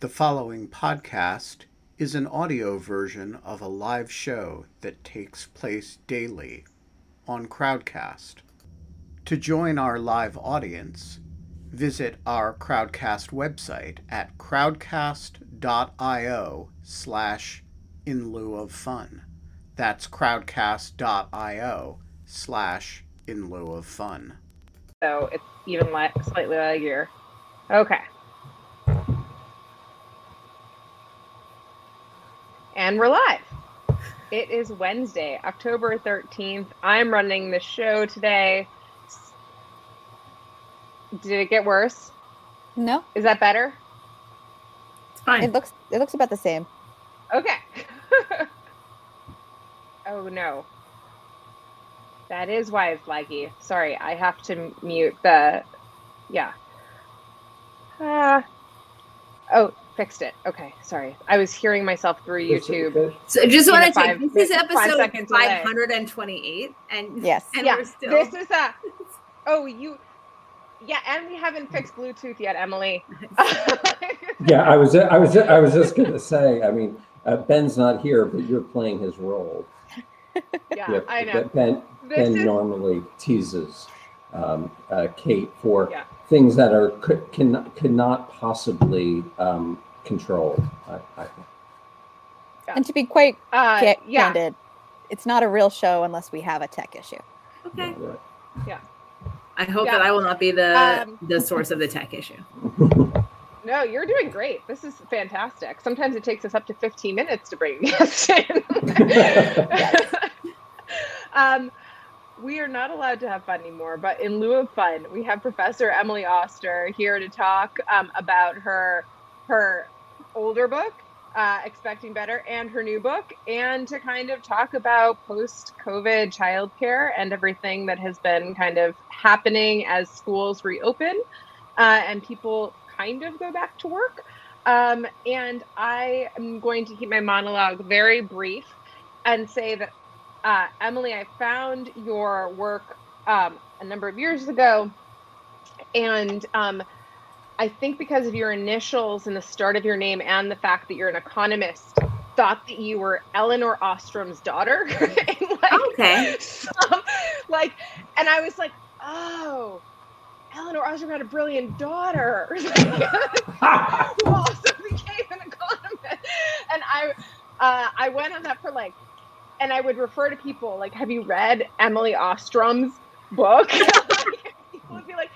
The following podcast is an audio version of a live show that takes place daily on Crowdcast. To join our live audience, visit our Crowdcast website at crowdcast.io slash in lieu of fun. That's crowdcast.io slash in lieu of fun. So it's even li- slightly leggier. Okay. And we're live. It is Wednesday, October 13th. I'm running the show today. Did it get worse? No, Is that better? It's fine. it looks it looks about the same. Okay. oh no. That is why it's laggy. Sorry, I have to mute the. Yeah. Uh, oh, fixed it. Okay, sorry. I was hearing myself through YouTube. so I just want to five- check. This is episode second delay. 528, and Yes. and yeah, we're still. this is a. Oh, you. Yeah, and we haven't fixed Bluetooth yet, Emily. Yeah, I was, I was, I was just going to say. I mean, uh, Ben's not here, but you're playing his role. yeah, I know. Ben, Ben, ben is normally teases um, uh, Kate for Yeah. things that are could can could not possibly um, control. I, I, And to be quite uh, ca- yeah. candid, it's not a real show unless we have a tech issue. okay. right. I hope Yeah. that I will not be the Um, the source of the tech issue. No, you're doing great. This is fantastic. Sometimes it takes us up to 15 minutes to bring guests in. um, we are not allowed to have fun anymore, but in lieu of fun, we have Professor Emily Oster here to talk um, about her her older book, uh, Expecting Better, and her new book, and to kind of talk about post-COVID childcare and everything that has been kind of happening as schools reopen uh, and people kind of go back to work. Um, and I am going to keep my monologue very brief and say that, uh, Emily, I found your work um, a number of years ago. And um, I think because of your initials and the start of your name and the fact that you're an economist, thought that you were Elinor Ostrom's daughter. Like, Okay. some- like, and I was like, oh, Eleanor Ostrom had a brilliant daughter who also became an economist. And I, uh, I went on that for like, and I would refer to people like, have you read Emily Ostrom's book? people would be like,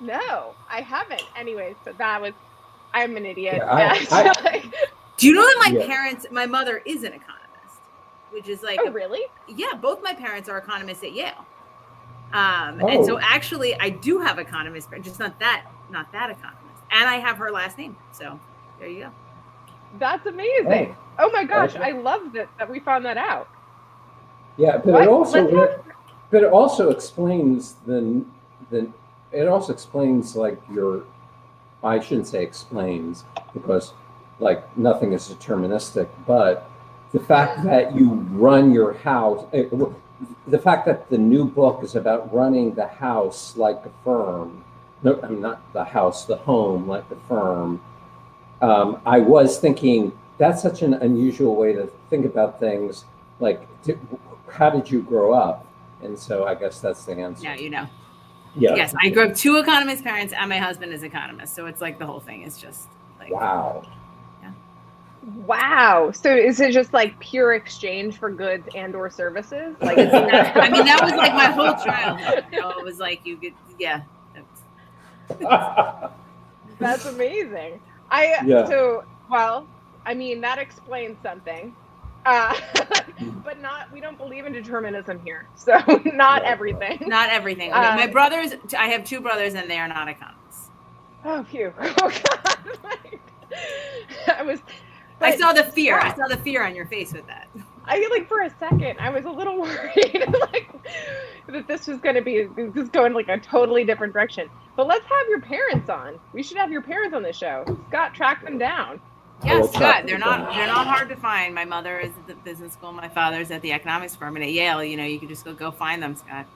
no, I haven't. Anyway, so that was, I'm an idiot. Yeah, I- Yeah, I- so, like, Do you know that my Yeah. parents, my mother is an economist, which is like, oh, really? yeah, both my parents are economists at Yale. Um, and so Oh. actually, I do have economist, but just not that, not that economist, and I have her last name. So there you go. That's amazing. Oh, my gosh, Okay. I love that, that we found that out. yeah, but What? it also have- but it also explains the the it also explains like your I shouldn't say explains because like nothing is deterministic, but the fact that you run your house eh, the fact that the new book is about running the house like a firm no I mean not the house the home like a firm um, I was thinking that's such an unusual way to think about things like how did you grow up and so I guess that's the answer. Now you know. Yeah. Yes, I grew up two economist parents, and my husband is economist. So it's like the whole thing is just like Wow. Yeah. Wow. So is it just like pure exchange for goods and or services? Like It's not- I mean, that was like my whole childhood. You know, it was like you could, yeah. that's amazing. I Yeah. so well, I mean that explains something. Uh, but not we don't believe in determinism here. So not everything. Not everything. Um, my brothers, I have two brothers, and they are not economists. Oh phew. Oh god. Like, I was I saw the fear. I saw the fear on your face with that. I like for a second I was a little worried like that this was going to be this is going like a totally different direction. But let's have your parents on. We should have your parents on the show. Scott, track them down. Yes, will good. They're not. They're not hard to find. My mother is at the business school. My father's at the economics firm, and at Yale, you know, you can just go go find them, Scott.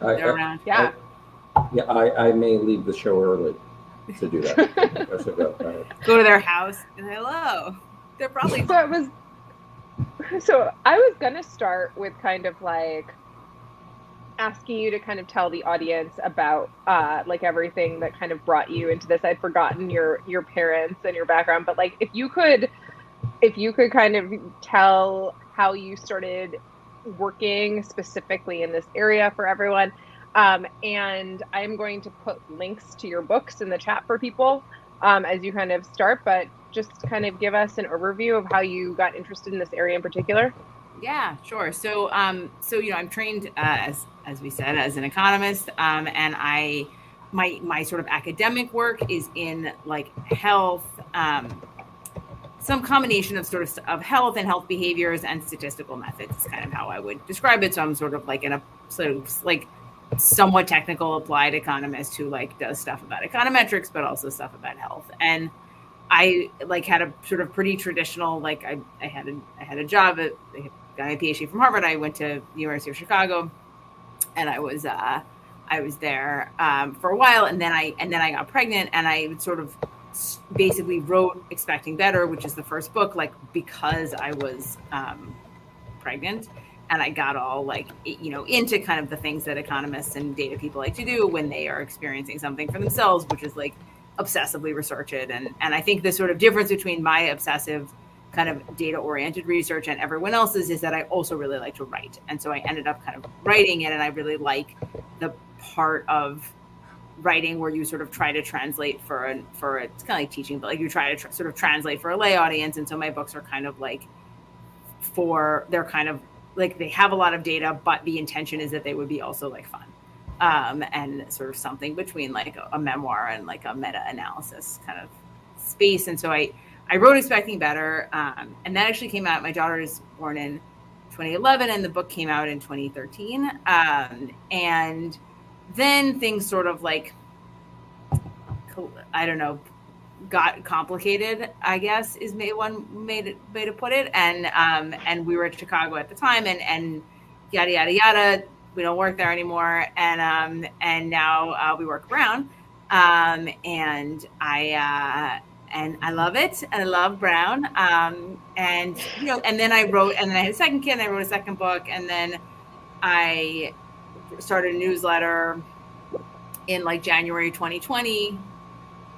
I, They're I- around. Yeah. yeah, I, I may leave the show early. to do that. Go. All right. Go to their house and hello. They're probably so it was so i was gonna start with kind of like asking you to kind of tell the audience about uh like everything that kind of brought you into this i'd forgotten your your parents and your background but like if you could if you could kind of tell how you started working specifically in this area for everyone um, and i'm going to put links to your books in the chat for people um, as you kind of start but just kind of give us an overview of how you got interested in this area in particular? Yeah, sure. So, um, so you know, I'm trained uh, as as we said as an economist, um, and I my my sort of academic work is in like health, um, some combination of sort of of health and health behaviors and statistical methods. Is kind of how I would describe it. So I'm sort of like in a sort of like somewhat technical applied economist who like does stuff about econometrics, but also stuff about health and I like had a sort of pretty traditional like I, I had a I had a job at I got my PhD from Harvard. I went to the University of Chicago, and I was uh, I was there um, for a while, and then I and then I got pregnant, and I sort of basically wrote Expecting Better, which is the first book, like because I was um, pregnant. And I got all like, you know, into kind of the things that economists and data people like to do when they are experiencing something for themselves, which is like obsessively research it. And and I think the sort of difference between my obsessive kind of data oriented research and everyone else's is that I also really like to write. And so I ended up kind of writing it and I really like the part of writing where you sort of try to translate for a for a, it's kind of like teaching but like you try to tr- sort of translate for a lay audience and so my books are kind of like for they're kind of like they have a lot of data but the intention is that they would be also like fun um, and sort of something between like a, a memoir and like a meta analysis kind of space. And so I, I wrote Expecting Better, um, and that actually came out. My daughter is born in 2011, and the book came out in 2013. Um, and then things sort of like, I don't know, got complicated. I guess is may one made way to put it. And um, and we were at Chicago at the time, and and yada yada yada we don't work there anymore, and um, and now uh, we work around. um, and I uh, and I love it, I love Brown, um, and you know, and then I wrote, and then I had a second kid, and I wrote a second book, and then I started a newsletter in like January 2020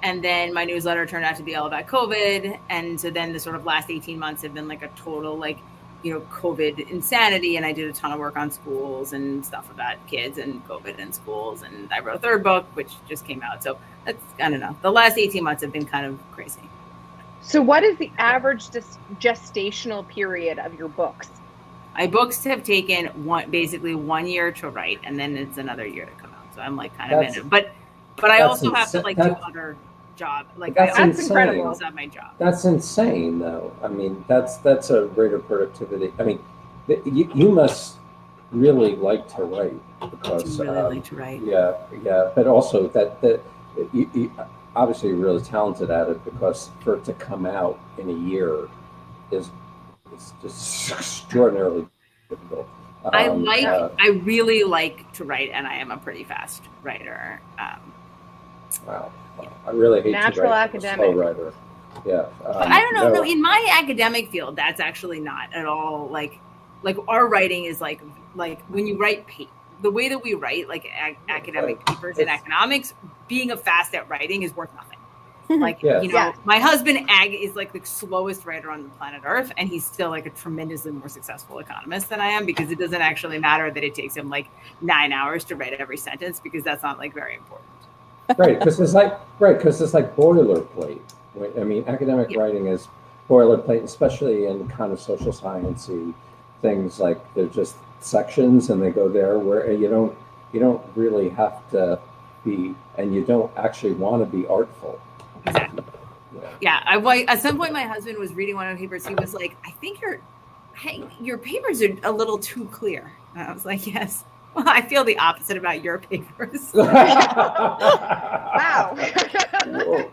and then my newsletter turned out to be all about covid and so then the sort of last 18 months have been like a total like you know covid insanity and i did a ton of work on schools and stuff about kids and covid and schools and i wrote a third book which just came out so that's i don't know the last 18 months have been kind of crazy so what is the average gestational period of your books my books have taken one basically one year to write and then it's another year to come out so i'm like kind of that's, in it but but i also have to like do other job. Like that's, I, that's incredible. At my job. That's insane, though. I mean, that's that's a rate of productivity. I mean, you, you must really like to write because really um, like to write. Yeah, yeah, but also that that you, you, obviously you're really talented at it because for it to come out in a year is is just extraordinarily difficult. Um, I like. Uh, I really like to write, and I am a pretty fast writer. Um, wow. I really hate natural to write academic. slow writer. Yeah. Um, I don't know. No. no, in my academic field, that's actually not at all like like our writing is like like when you write pa- the way that we write like a- academic papers in economics, being a fast at writing is worth nothing. Mm-hmm. Like yes. you know, yeah. my husband Ag is like the slowest writer on the planet Earth, and he's still like a tremendously more successful economist than I am because it doesn't actually matter that it takes him like nine hours to write every sentence because that's not like very important right, because it's like right, because it's like boilerplate. Right? I mean, academic yeah. writing is boilerplate, especially in kind of social sciencey things. Like they're just sections, and they go there where you don't you don't really have to be, and you don't actually want to be artful. Exactly. Yeah. yeah, I at some point my husband was reading one of the papers. He was like, "I think your, hey, your papers are a little too clear." And I was like, "Yes." Well, I feel the opposite about your papers. wow.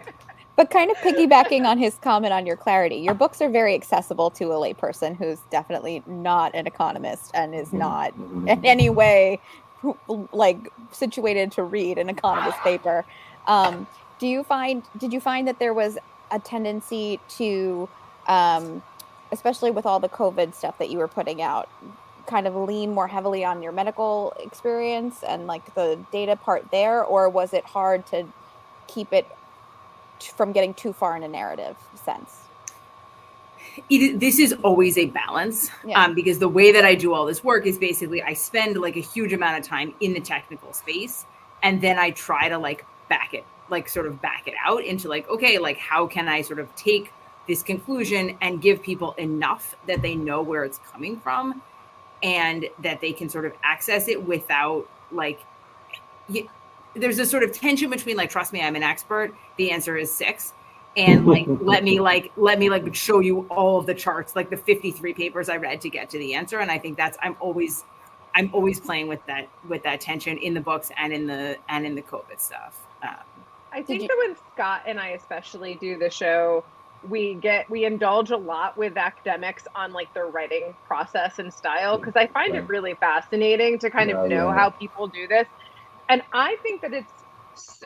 but kind of piggybacking on his comment on your clarity, your books are very accessible to a layperson who's definitely not an economist and is mm-hmm. not in mm-hmm. any way like situated to read an economist paper. Um, do you find did you find that there was a tendency to um, especially with all the covid stuff that you were putting out kind of lean more heavily on your medical experience and like the data part there or was it hard to keep it from getting too far in a narrative sense it, this is always a balance yeah. um, because the way that I do all this work is basically I spend like a huge amount of time in the technical space and then I try to like back it, like sort of back it out into like, okay, like how can I sort of take this conclusion and give people enough that they know where it's coming from and that they can sort of access it without like, y- there's a sort of tension between like, trust me, I'm an expert. The answer is six and like let me like let me like show you all of the charts like the 53 papers i read to get to the answer and i think that's i'm always i'm always playing with that with that tension in the books and in the and in the covid stuff um, i think you- that when scott and i especially do the show we get we indulge a lot with academics on like their writing process and style because i find right. it really fascinating to kind yeah, of know yeah. how people do this and i think that it's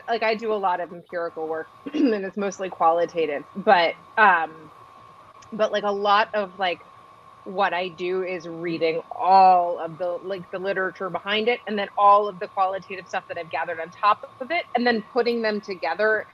like I do a lot of empirical work and it's mostly qualitative, but um but like a lot of like what I do is reading all of the like the literature behind it and then all of the qualitative stuff that I've gathered on top of it and then putting them together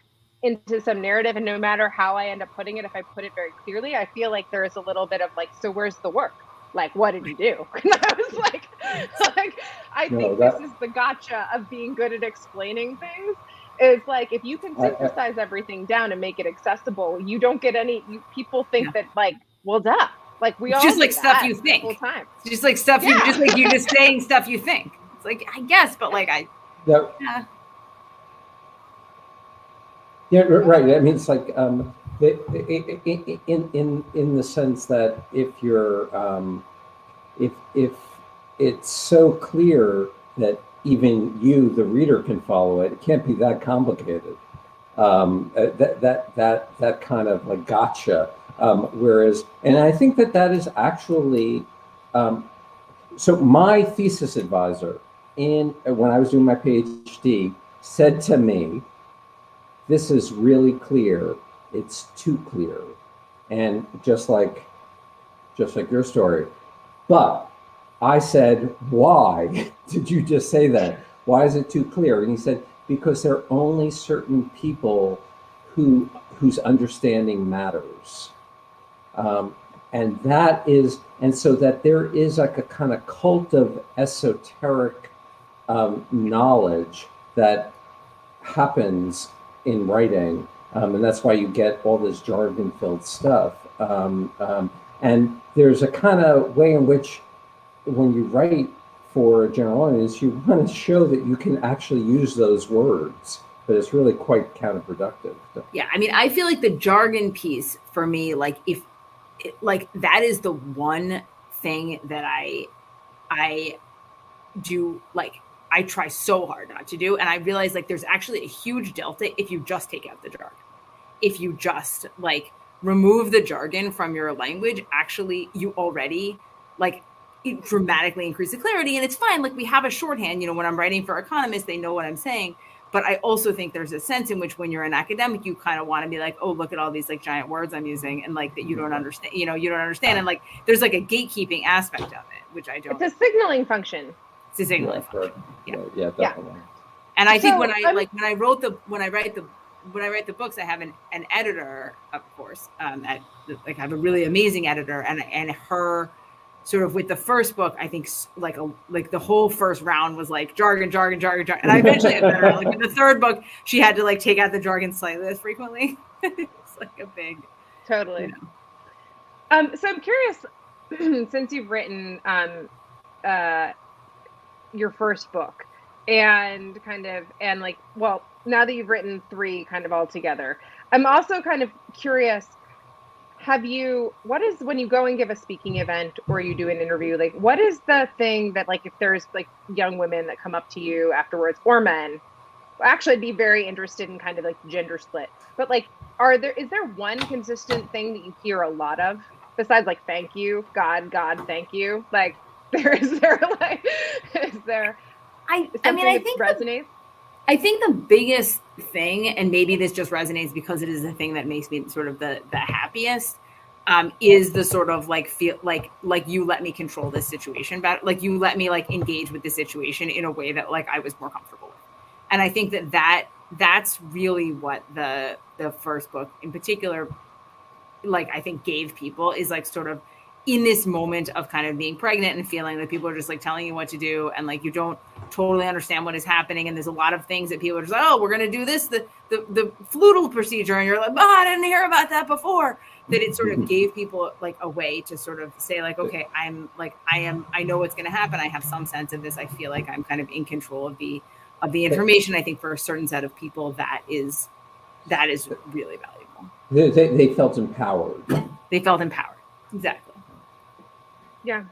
into some narrative and no matter how I end up putting it if I put it very clearly I feel like there is a little bit of like so where's the work like what did you do? And i was like like i no, think that, this is the gotcha of being good at explaining things. Is like if you can synthesize I, I, everything down and make it accessible you don't get any you, people think yeah. that like well duh. Like we all just like stuff you think. whole time. Just like stuff yeah. you just like you just saying stuff you think. It's like i guess but like i that, yeah. Yeah right. I mean it's like um in in in the sense that if you're um, if if it's so clear that even you, the reader, can follow it, it can't be that complicated. Um, uh, that that that that kind of like gotcha. Um, whereas, and I think that that is actually. Um, so my thesis advisor in when I was doing my PhD said to me, "This is really clear it's too clear. And just like just like your story. But I said, why did you just say that? Why is it too clear? And he said, because there are only certain people who whose understanding matters. Um, and that is, and so that there is like a kind of cult of esoteric um, knowledge that happens in writing um, and that's why you get all this jargon filled stuff. Um, um, and there's a kind of way in which, when you write for a general audience, you want to show that you can actually use those words, but it's really quite counterproductive. Yeah, I mean, I feel like the jargon piece for me, like if, like that is the one thing that I, I do like I try so hard not to do. And I realize like there's actually a huge delta if you just take out the jargon. If you just like remove the jargon from your language, actually you already like dramatically increase the clarity. And it's fine. Like we have a shorthand, you know, when I'm writing for economists, they know what I'm saying. But I also think there's a sense in which when you're an academic, you kind of want to be like, oh, look at all these like giant words I'm using and like that you don't mm-hmm. understand, you know, you don't understand. And like there's like a gatekeeping aspect of it, which I don't. It's a signaling function. It's a signaling yeah, function. Yeah. yeah, definitely. Yeah. And I think when I I'm, like when I wrote the when I write the when I write the books, I have an, an editor, of course, um, at, like I have a really amazing editor, and and her sort of with the first book, I think like a like the whole first round was like jargon, jargon, jargon, jargon, and I eventually had better. Like in the third book, she had to like take out the jargon slightly less frequently. it's like a big, totally. You know. Um, so I'm curious, since you've written um, uh, your first book and kind of and like well now that you've written three kind of all together i'm also kind of curious have you what is when you go and give a speaking event or you do an interview like what is the thing that like if there's like young women that come up to you afterwards or men actually I'd be very interested in kind of like gender split but like are there is there one consistent thing that you hear a lot of besides like thank you god god thank you? Like there is there like is there I I mean I think resonates. The, I think the biggest thing and maybe this just resonates because it is the thing that makes me sort of the the happiest um, is the sort of like feel like like you let me control this situation but like you let me like engage with the situation in a way that like I was more comfortable with and I think that that that's really what the the first book in particular like I think gave people is like sort of in this moment of kind of being pregnant and feeling that people are just like telling you what to do and like you don't totally understand what is happening and there's a lot of things that people are just like oh we're going to do this the the the flutal procedure and you're like oh I didn't hear about that before. That it sort of gave people like a way to sort of say like okay I'm like I am I know what's going to happen. I have some sense of this. I feel like I'm kind of in control of the of the information. I think for a certain set of people that is that is really valuable. They, they, they felt empowered. they felt empowered. Exactly Yeah.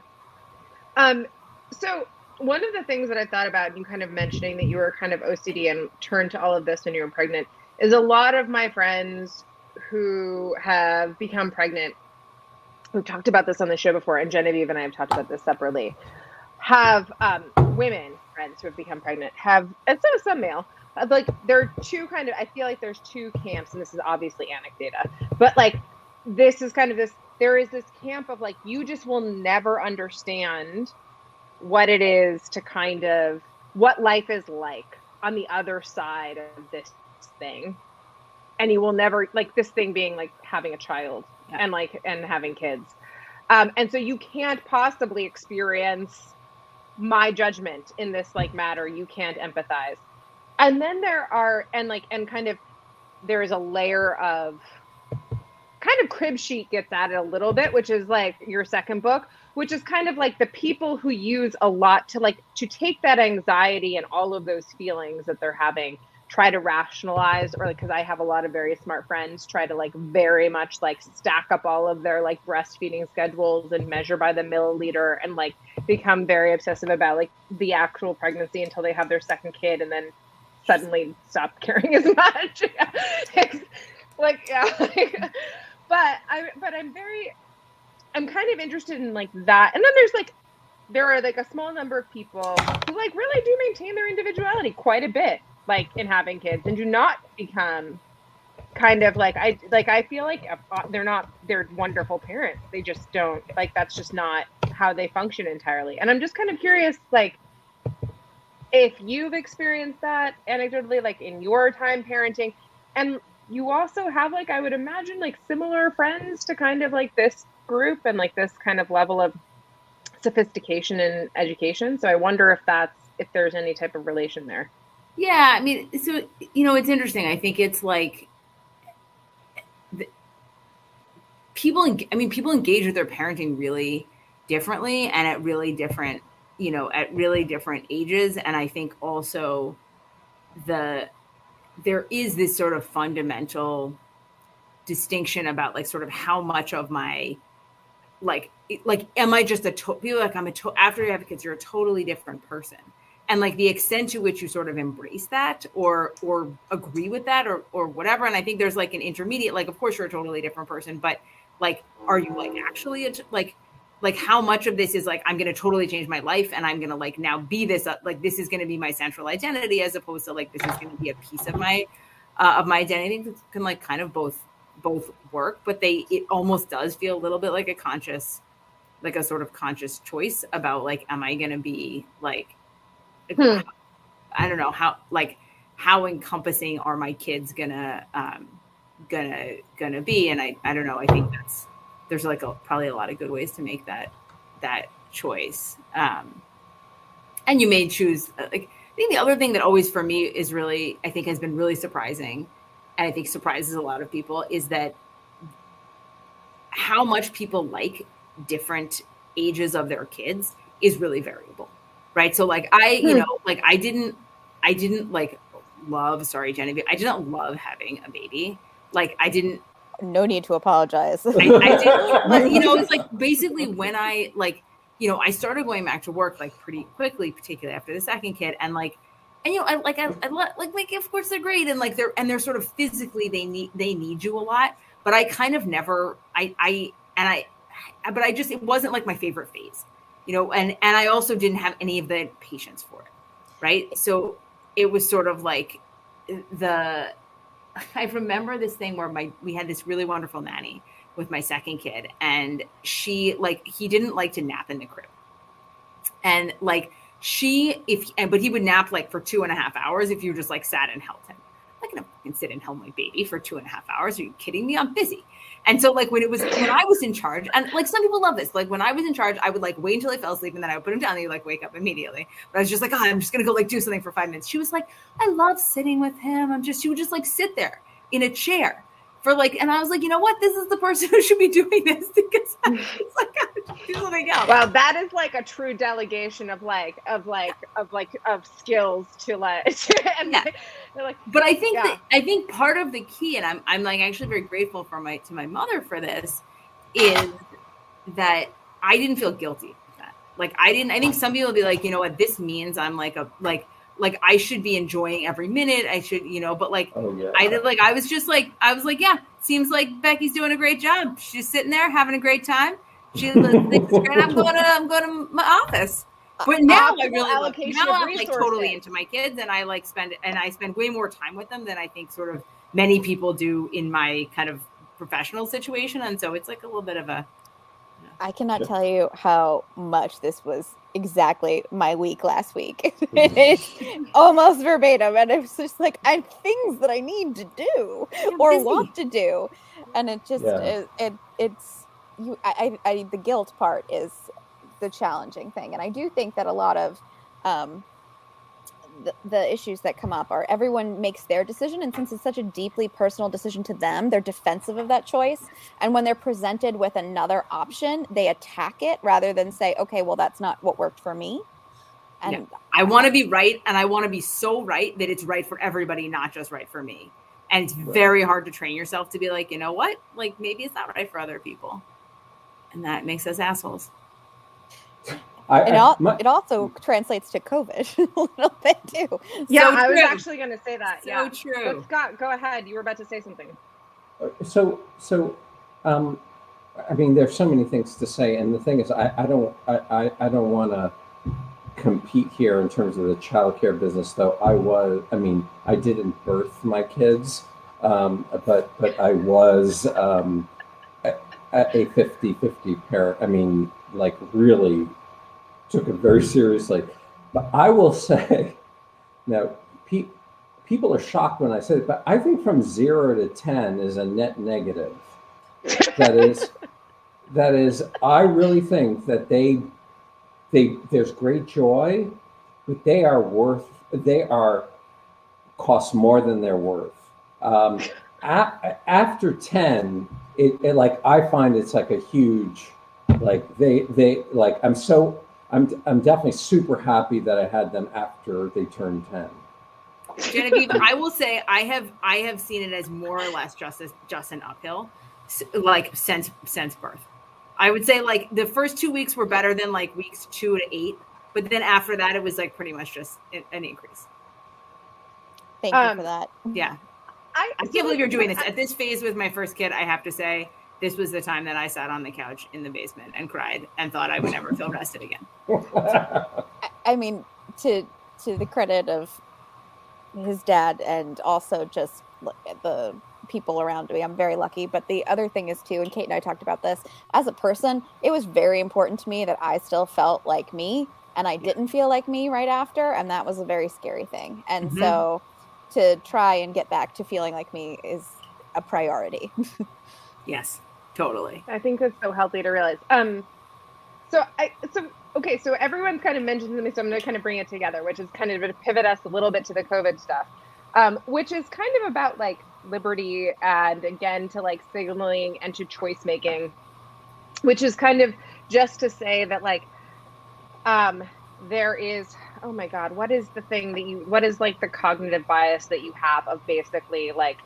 Um, so one of the things that I thought about, you kind of mentioning that you were kind of OCD and turned to all of this when you were pregnant, is a lot of my friends who have become pregnant, we've talked about this on the show before, and Genevieve and I have talked about this separately, have um, women friends who have become pregnant have, and so some male, like there are two kind of, I feel like there's two camps, and this is obviously anecdata, but like this is kind of this there is this camp of like you just will never understand what it is to kind of what life is like on the other side of this thing. And you will never like this thing being like having a child Yeah. and like and having kids. Um, and so you can't possibly experience my judgment in this like matter. You can't empathize. And then there are and like and kind of there is a layer of kind of Cribsheet gets at it a little bit which is like your second book which is kind of like the people who use a lot to like to take that anxiety and all of those feelings that they're having try to rationalize or like because i have a lot of very smart friends try to like very much like stack up all of their like breastfeeding schedules and measure by the milliliter and like become very obsessive about like the actual pregnancy until they have their second kid and then suddenly stop caring as much. Like yeah like, but i but i'm very i'm kind of interested in like that. And then there's like there are like a small number of people who like really do maintain their individuality quite a bit like in having kids and do not become kind of like i like i feel like uh, they're not they're wonderful parents. They just don't like that's just not how they function entirely. And i'm just kind of curious like if you've experienced that anecdotally like in your time parenting and you also have like i would imagine like similar friends to kind of like this group and like this kind of level of sophistication in education so i wonder if that's if there's any type of relation there Yeah, I mean, so you know, it's interesting. I think it's like the, people. I mean, people engage with their parenting really differently and at really different, you know, at really different ages. And I think also the there is this sort of fundamental distinction about like sort of how much of my like like am I just a to- people like I'm a to- after you have kids you're a totally different person. And like the extent to which you sort of embrace that or or agree with that or or whatever and i think there's like an intermediate like of course you're a totally different person but like are you like actually a like like how much of this is like i'm going to totally change my life and i'm going to like now be this uh, like this is going to be my central identity as opposed to like this is going to be a piece of my uh, of my identity it can like kind of both both work but they it almost does feel a little bit like a conscious like a sort of conscious choice about like am i going to be like Hmm. I don't know how like how encompassing are my kids gonna um gonna gonna be and I I don't know I think that's there's like a, probably a lot of good ways to make that that choice. Um and you may choose uh, like I think the other thing that always for me is really I think has been really surprising and I think surprises a lot of people is that how much people like different ages of their kids is really variable right? So like i you Hmm. know like i didn't i didn't like love sorry genevieve i didn't love having a baby. Like i didn't No need to apologize. I, I did, but you know, it's like basically when I like, you know, I started going back to work like pretty quickly, particularly after the second kid, and like, and you know, I like, I, I like, like, of course they're great, and like they're and they're sort of physically they need they need you a lot, but I kind of never, I, I, and I, but I just it wasn't like my favorite phase, you know, and and I also didn't have any of the patience for it, right? So it was sort of like the I remember this thing where my we had this really wonderful nanny with my second kid, and she like he didn't like to nap in the crib, and like she if and but he would nap like for two and a half hours if you just like sat and held him. I'm not gonna sit and hold my baby for two and a half hours. Are you kidding me? I'm busy. And so like when it was when I was in charge, and like some people love this, like when I was in charge, I would like wait until I fell asleep and then I would put him down and he'd like wake up immediately. But I was just like, oh, I'm just gonna go like do something for five minutes. She was like, I love sitting with him. I'm just she would just like sit there in a chair for like, and I was like, you know what? This is the person who should be doing this because it's like do something else. Wow, that is like a true delegation of like of like of like of skills to like. and Yeah. like, like, but I think Yeah. that I think part of the key, and I'm I'm like actually very grateful for my to my mother for this, is that I didn't feel guilty. Like I didn't. I think some people would be like, you know what, this means I'm like a like like I should be enjoying every minute. I should, you know, but like Oh yeah. I did like I was just like I was like, yeah, seems like Becky's doing a great job. She's sitting there having a great time. She thinks it's great. I'm going to I'm going to my office. Uh, but now I Optimal really like, allocation now I'm like totally into my kids and I like spend and I spend way more time with them than I think sort of many people do in my kind of professional situation. And so it's like a little bit of a I cannot tell you how much this was exactly my week last week. it's almost verbatim, and it's just like I have things that I need to do or busy. want to do, and it just Yeah. it, it it's you. I, I, I the guilt part is the challenging thing, and I do think that a lot of um, the, the issues that come up are everyone makes their decision and since it's such a deeply personal decision to them they're defensive of that choice and when they're presented with another option they attack it rather than say okay well that's not what worked for me and I want to be right and I want to be so right that it's right for everybody, not just right for me. And it's very hard to train yourself to be like, you know what? Like maybe it's not right for other people. And that makes us assholes. I, it, I- my- it also translates to covid a little bit too yeah, So I was actually going to say that. So yeah. true. But Scott, go ahead. You were about to say something. so so um i mean there's so many things to say and the thing is i i don't i i, I don't want to compete here in terms of the childcare business though i was i mean i didn't birth my kids um but but i was um a, a 50 50 parent i mean like really took it very seriously but i will say now pe- people are shocked when I say it, but I think from zero to ten is a net negative. That is, that is, I really think that they, they, there's great joy, but they are worth, they are cost more than they're worth. Um, a- after ten, it, it like I find it's like a huge, like they, they like I'm so. I'm, I'm definitely super happy that I had them after they turned 10. Genevieve, I will say I have I have seen it as more or less just as just an uphill, like since since birth. I would say like the first two weeks were better than like weeks two to eight, but then after that it was like pretty much just an, an increase. thank you Um, for that Yeah, I, I can't believe you're doing this at this phase with my first kid. I have to say this was the time that I sat on the couch in the basement and cried and thought I would never feel rested again. I, I mean, to to the credit of his dad and also just the people around me, I'm very lucky. But the other thing is too, and Kate and I talked about this. As a person, it was very important to me that I still felt like me, and I didn't feel like me right after, and that was a very scary thing. And Mhm. so, to try and get back to feeling like me is a priority. Yes, totally. I think that's so healthy to realize. Um, so I so okay, so everyone's kind of mentioned something, so I'm going to kind of bring it together, which is kind of to pivot us a little bit to the COVID stuff, um, which is kind of about like liberty and again to like signaling and to choice making, which is kind of just to say that like, um, there is oh my god, what is the thing that you what is like the cognitive bias that you have of basically like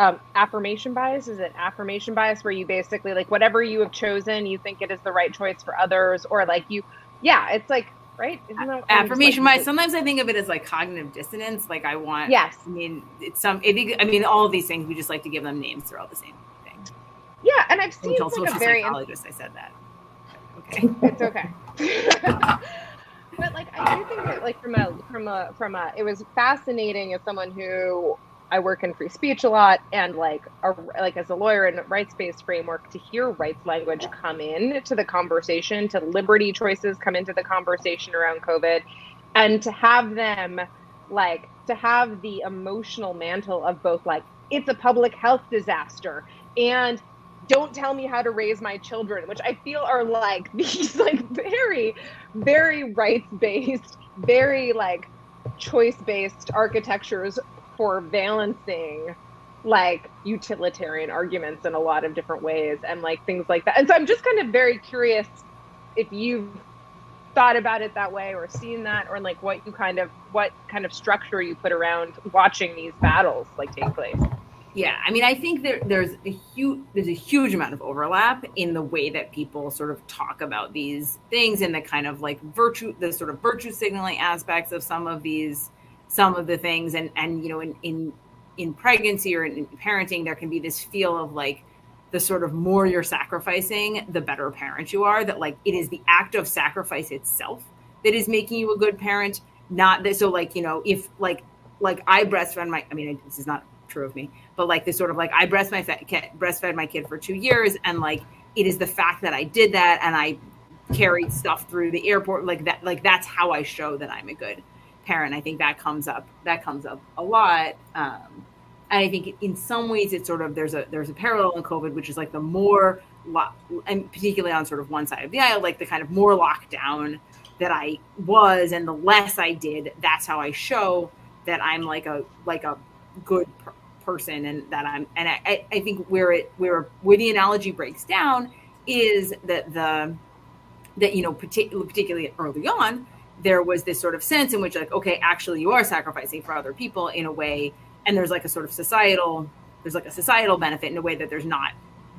um, affirmation bias? Is it affirmation bias where you basically like whatever you have chosen you think it is the right choice for others or like you yeah it's like right? Isn't that- affirmation like, bias. Sometimes i think of it as like cognitive dissonance. Like i want yes. I mean it's some i i mean all of these things we just like to give them names they're all the same thing. Yeah and i've seen like social a very psychologists i said that. Okay. It's okay. But like I do think that like from a from a from a it was fascinating as someone who I work in free speech a lot and like a, like as a lawyer in a rights based framework to hear rights language come in to the conversation, to liberty choices come into the conversation around COVID, and to have them like to have the emotional mantle of both like it's a public health disaster and don't tell me how to raise my children which i feel are like these like very very rights based very like choice based architectures for balancing like utilitarian arguments in a lot of different ways and like things like that. And so i'm just kind of very curious if you've thought about it that way or seen that or like what you kind of what kind of structure you put around watching these battles like take place. Yeah i mean i think there, there's a huge there's a huge amount of overlap in the way that people sort of talk about these things and the kind of like virtue the sort of virtue signaling aspects of some of these some of the things and and you know in in in pregnancy or in, in parenting there can be this feel of like the sort of more you're sacrificing, the better parent you are. That like it is the act of sacrifice itself that is making you a good parent. Not that so like you know if like like I breastfed my I mean this is not true of me, but like this sort of like I breast my breastfed my kid for two years and like it is the fact that I did that and I carried stuff through the airport like that like that's how I show that I'm a good parent. I think that comes up that comes up a lot. Um, and I think in some ways it's sort of there's a there's a parallel in COVID, which is like the more lo- and particularly on sort of one side of the aisle, like the kind of more lockdown that I was and the less I did, that's how I show that I'm like a like a good per- person and that I'm and I, I think where it where where the analogy breaks down is that the that you know particularly particularly early on there was this sort of sense in which like okay actually you are sacrificing for other people in a way and there's like a sort of societal there's like a societal benefit in a way that there's not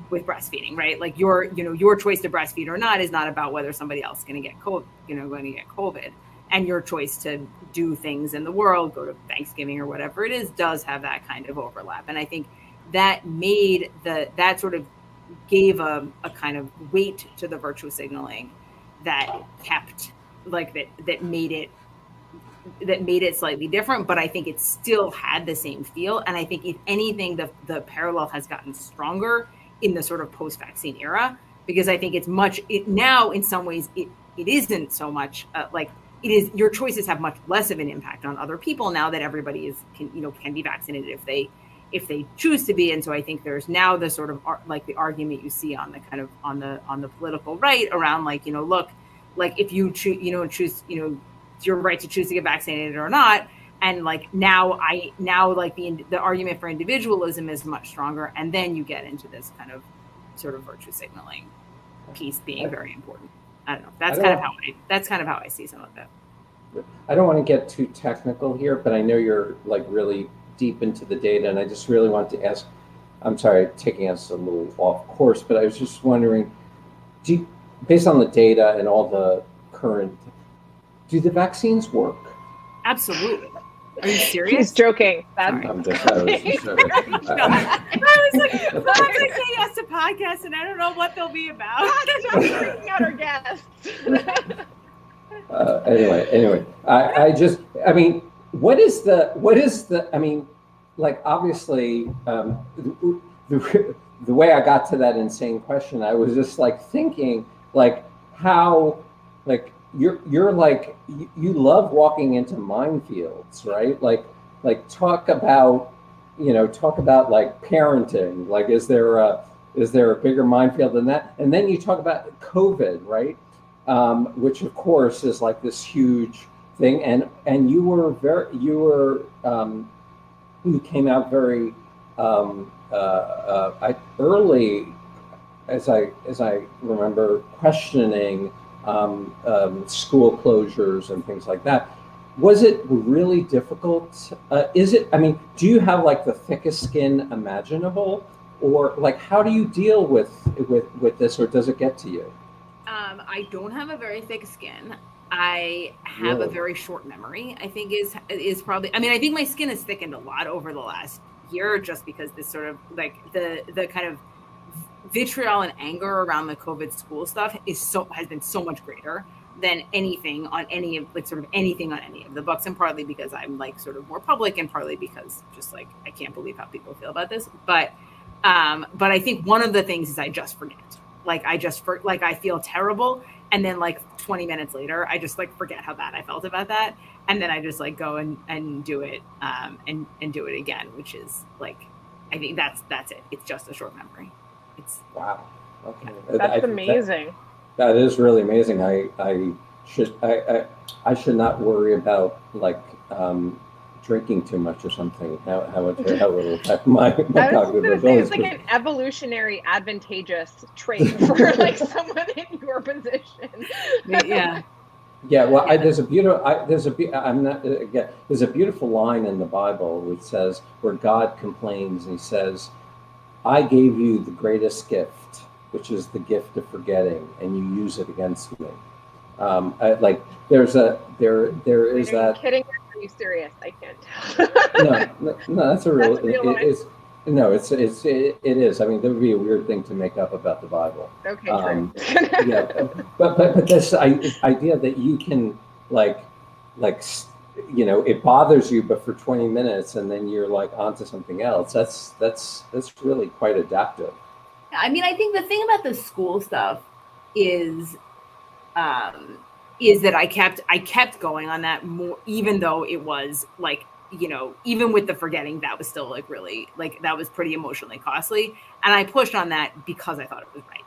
with breastfeeding right? Like your you know your choice to breastfeed or not is not about whether somebody else is going to get covid you know going to get covid. And your choice to do things in the world go to thanksgiving or whatever it is does have that kind of overlap. And i think that made the that sort of gave a, a kind of weight to the virtue signaling that kept like that that made it that made it slightly different, but I think it still had the same feel. And I think if anything, the the parallel has gotten stronger in the sort of post vaccine era because I think it's much it now in some ways it it isn't so much uh, like it is your choices have much less of an impact on other people now that everybody is can you know can be vaccinated if they if they choose to be and so i think there's now the sort of like the argument you see on the kind of on the on the political right around like you know look like if you choose you know choose you know it's your right to choose to get vaccinated or not and like now i now like the the argument for individualism is much stronger and then you get into this kind of sort of virtue signaling piece being very important. I don't know. That's don't, kind of how i that's kind of how i see some of it. I don't want to get too technical here but i know you're like really deep into the data and i just really want to ask i'm sorry taking us a little off course but i was just wondering do you, based on the data and all the current do the vaccines work? Absolutely. Are you serious? He's joking. That's I'm just, I was, just, uh, I was like, sometimes I say yes to podcasts and I don't know what they'll be about. freaking out our guests. uh, anyway, anyway, I, I just, I mean, what is the, what is the, I mean, like obviously, um, the, the, the way I got to that insane question, I was just like thinking, like how, like you're you're like you, love walking into minefields, right? Like like talk about you know talk about like parenting. Like is there a is there a bigger minefield than that? And then you talk about COVID, right? Um, which of course is like this huge thing. And and you were very you were um, you came out very um, uh, uh, I, early, as I as I remember, questioning um, um, school closures and things like that. Was it really difficult? Uh, is it? I mean, do you have like the thickest skin imaginable, or like how do you deal with with with this, or does it get to you? Um, I don't have a very thick skin. I have really? a very short memory. I think is is probably. I mean, I think my skin has thickened a lot over the last year, just because this sort of like the the kind of vitriol and anger around the COVID school stuff is so has been so much greater than anything on any of like sort of anything on any of the books and partly because i'm like sort of more public and partly because just like i can't believe how people feel about this. But um but i think one of the things is i just forget. Like i just for like i feel terrible and then like 20 minutes later i just like forget how bad i felt about that and then i just like go and and do it um and and do it again which is like i think that's that's it. It's just a short memory it's wow okay that's amazing that, that is really amazing. I I should I I, I should not worry about like um, drinking too much or something. How how it how it will affect my, my cognitive abilities. It's like an evolutionary advantageous trait for like someone in your position. yeah. Yeah, well, I, there's a beautiful. I, there's a. I'm not again. There's a beautiful line in the Bible which says, where God complains and He says, "I gave you the greatest gift, which is the gift of forgetting, and you use it against me. Um, I, like there's a there there is are that. kidding? Are you serious? I can't no, no, no, that's a real. That's real it, it's, no, it's it's it, it is. I mean, that would be a weird thing to make up about the Bible. Okay, um, yeah, but, but but this idea that you can like like you know it bothers you, but for twenty minutes and then you're like onto something else. That's that's that's really quite adaptive. I mean, I think the thing about the school stuff is um is that I kept I kept going on that more even though it was like you know even with the forgetting that was still like really like that was pretty emotionally costly and I pushed on that because I thought it was right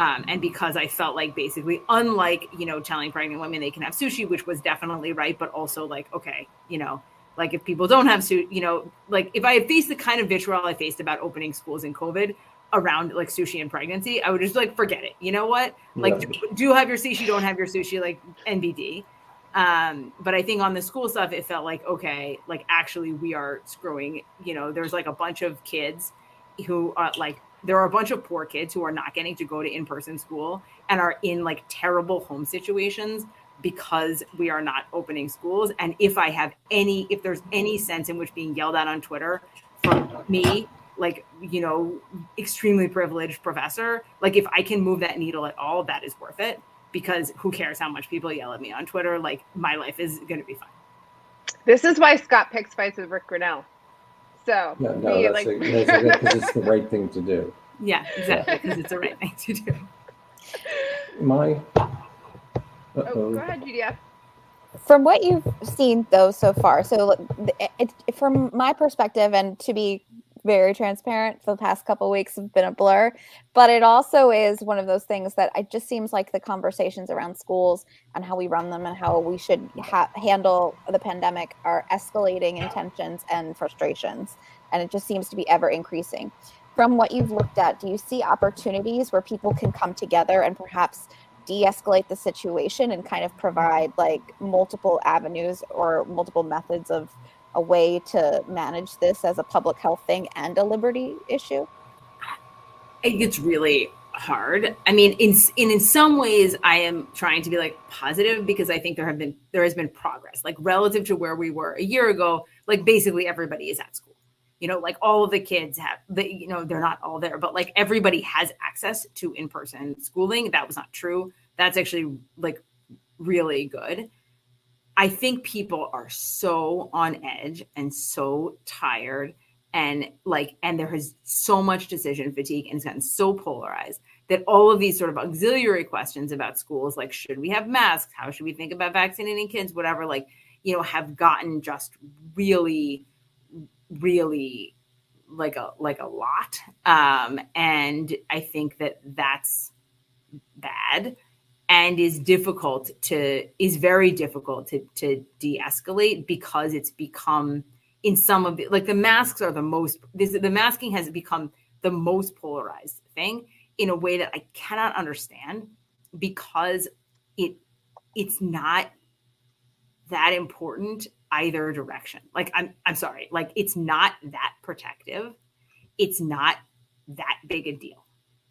um, and because I felt like basically unlike you know telling pregnant women they can have sushi which was definitely right but also like okay you know like if people don't have sushi you know like if I had faced the kind of vitriol I faced about opening schools in COVID around like sushi and pregnancy, I would just like forget it. You know what? Like, yeah. do, do have your sushi, don't have your sushi, like NBD. Um, but I think on the school stuff, it felt like okay, like actually we are screwing. You know, there's like a bunch of kids who are like there are a bunch of poor kids who are not getting to go to in-person school and are in like terrible home situations because we are not opening schools. And if i have any if there's any sense in which being yelled at on twitter from me like you know extremely privileged professor like if i can move that needle at all that is worth it because who cares how much people yell at me on twitter? Like my life is going to be fine. This is why scott picks fights with Ric Grenell. So yeah, no, that's, like... a, that's because it's the right thing to do yeah exactly because yeah. it's the right thing to do my Uh-oh. oh go ahead julia from what you've seen though so far so it, it, from my perspective and to be very transparent. For the past couple weeks have been a blur but it also is one of those things that it just seems like the conversations around schools and how we run them and how we should ha- handle the pandemic are escalating in tensions and frustrations and it just seems to be ever increasing. From what you've looked at do you see opportunities where people can come together and perhaps de-escalate the situation and kind of provide like multiple avenues or multiple methods of a way to manage this as a public health thing and a liberty issue? It's really hard. I mean, in, in in some ways, I am trying to be like positive because I think there have been there has been progress, like relative to where we were a year ago. Like basically, everybody is at school. You know, like all of the kids have the you know they're not all there, but like everybody has access to in person schooling. That was not true. That's actually like really good. I think people are so on edge and so tired and like and there is so much decision fatigue and it's gotten so polarized that all of these sort of auxiliary questions about schools like should we have masks? How should we think about vaccinating kids? Whatever like you know have gotten just really really like a like a lot. Um and i think that that's bad and is difficult to is very difficult to to de-escalate because it's become in some of the like the masks are the most this the masking has become the most polarized thing in a way that I cannot understand because it it's not that important either direction. Like I'm I'm sorry, like it's not that protective. It's not that big a deal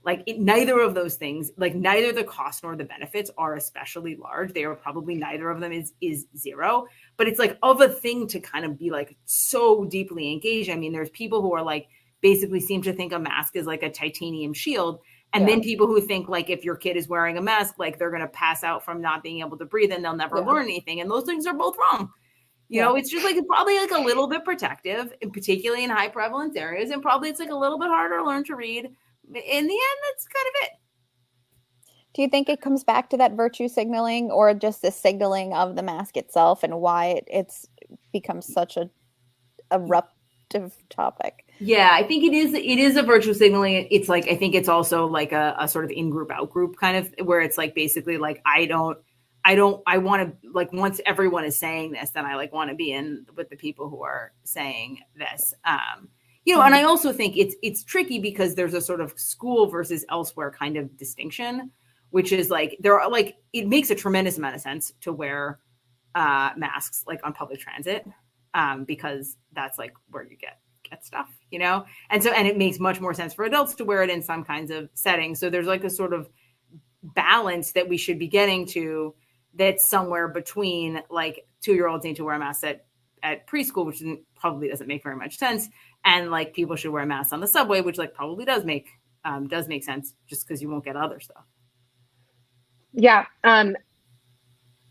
like it, neither of those things like neither the cost nor the benefits are especially large they are probably neither of them is is zero but it's like of a thing to kind of be like so deeply engaged i mean there's people who are like basically seem to think a mask is like a titanium shield And Yeah. then people who think like if your kid is wearing a mask, like they're going to pass out from not being able to breathe and they'll never Yeah. learn anything. And those things are both wrong. You know, it's just like it's probably like a little bit protective, and particularly in high prevalence areas, and probably it's like a little bit harder to learn to read. In the end, that's kind of it. Do you think it comes back to that virtue signaling or just the signaling of the mask itself and why it, it's become such a eruptive topic? Yeah, I think it is. It is a virtue signaling. It's like I think it's also like a, a sort of in group out group kind of where it's like basically like I don't, I don't, I want to like once everyone is saying this, then I like want to be in with the people who are saying this. Um, you know, and I also think it's it's tricky because there's a sort of school versus elsewhere kind of distinction, which is like there are like it makes a tremendous amount of sense to wear uh, masks like on public transit um, because that's like where you get get stuff, you know? And so, and it makes much more sense for adults to wear it in some kinds of settings. So there's like a sort of balance that we should be getting to that's somewhere between like two year olds need to wear a mask at, at preschool, which probably doesn't make very much sense. And like people should wear masks on the subway, which like probably does make, um, does make sense just because you won't get other stuff. Yeah. Um,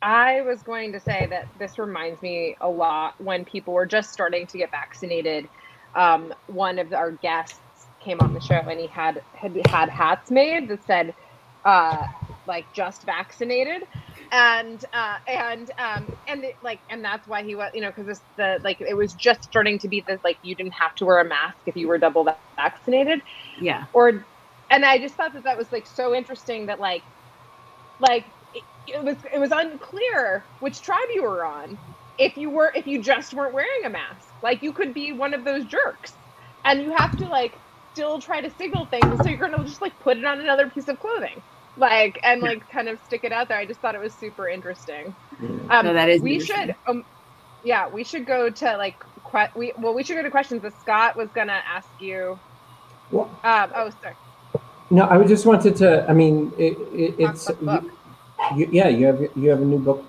I was going to say that this reminds me a lot when people were just starting to get vaccinated. Um, one of our guests came on the show and he had had, had hats made that said, uh, like just vaccinated. And uh, and um, and it, like and that's why he was you know because the like it was just starting to be this like you didn't have to wear a mask if you were double va- vaccinated. Yeah. or and i just thought that that was like so interesting that like like it, it was it was unclear which tribe you were on if you were if you just weren't wearing a mask. Like you could be one of those jerks. And you have to like still try to signal things. So you're gonna just like put it on another piece of clothing like and like kind of stick it out there i just thought it was super interesting Mm. um, No, that is we should um yeah we should go to like que- we well we should go to questions that scott was gonna ask you Well, um oh sorry no, I just wanted to. I mean, it, it, it's about the book. you, you, yeah. You have you have a new book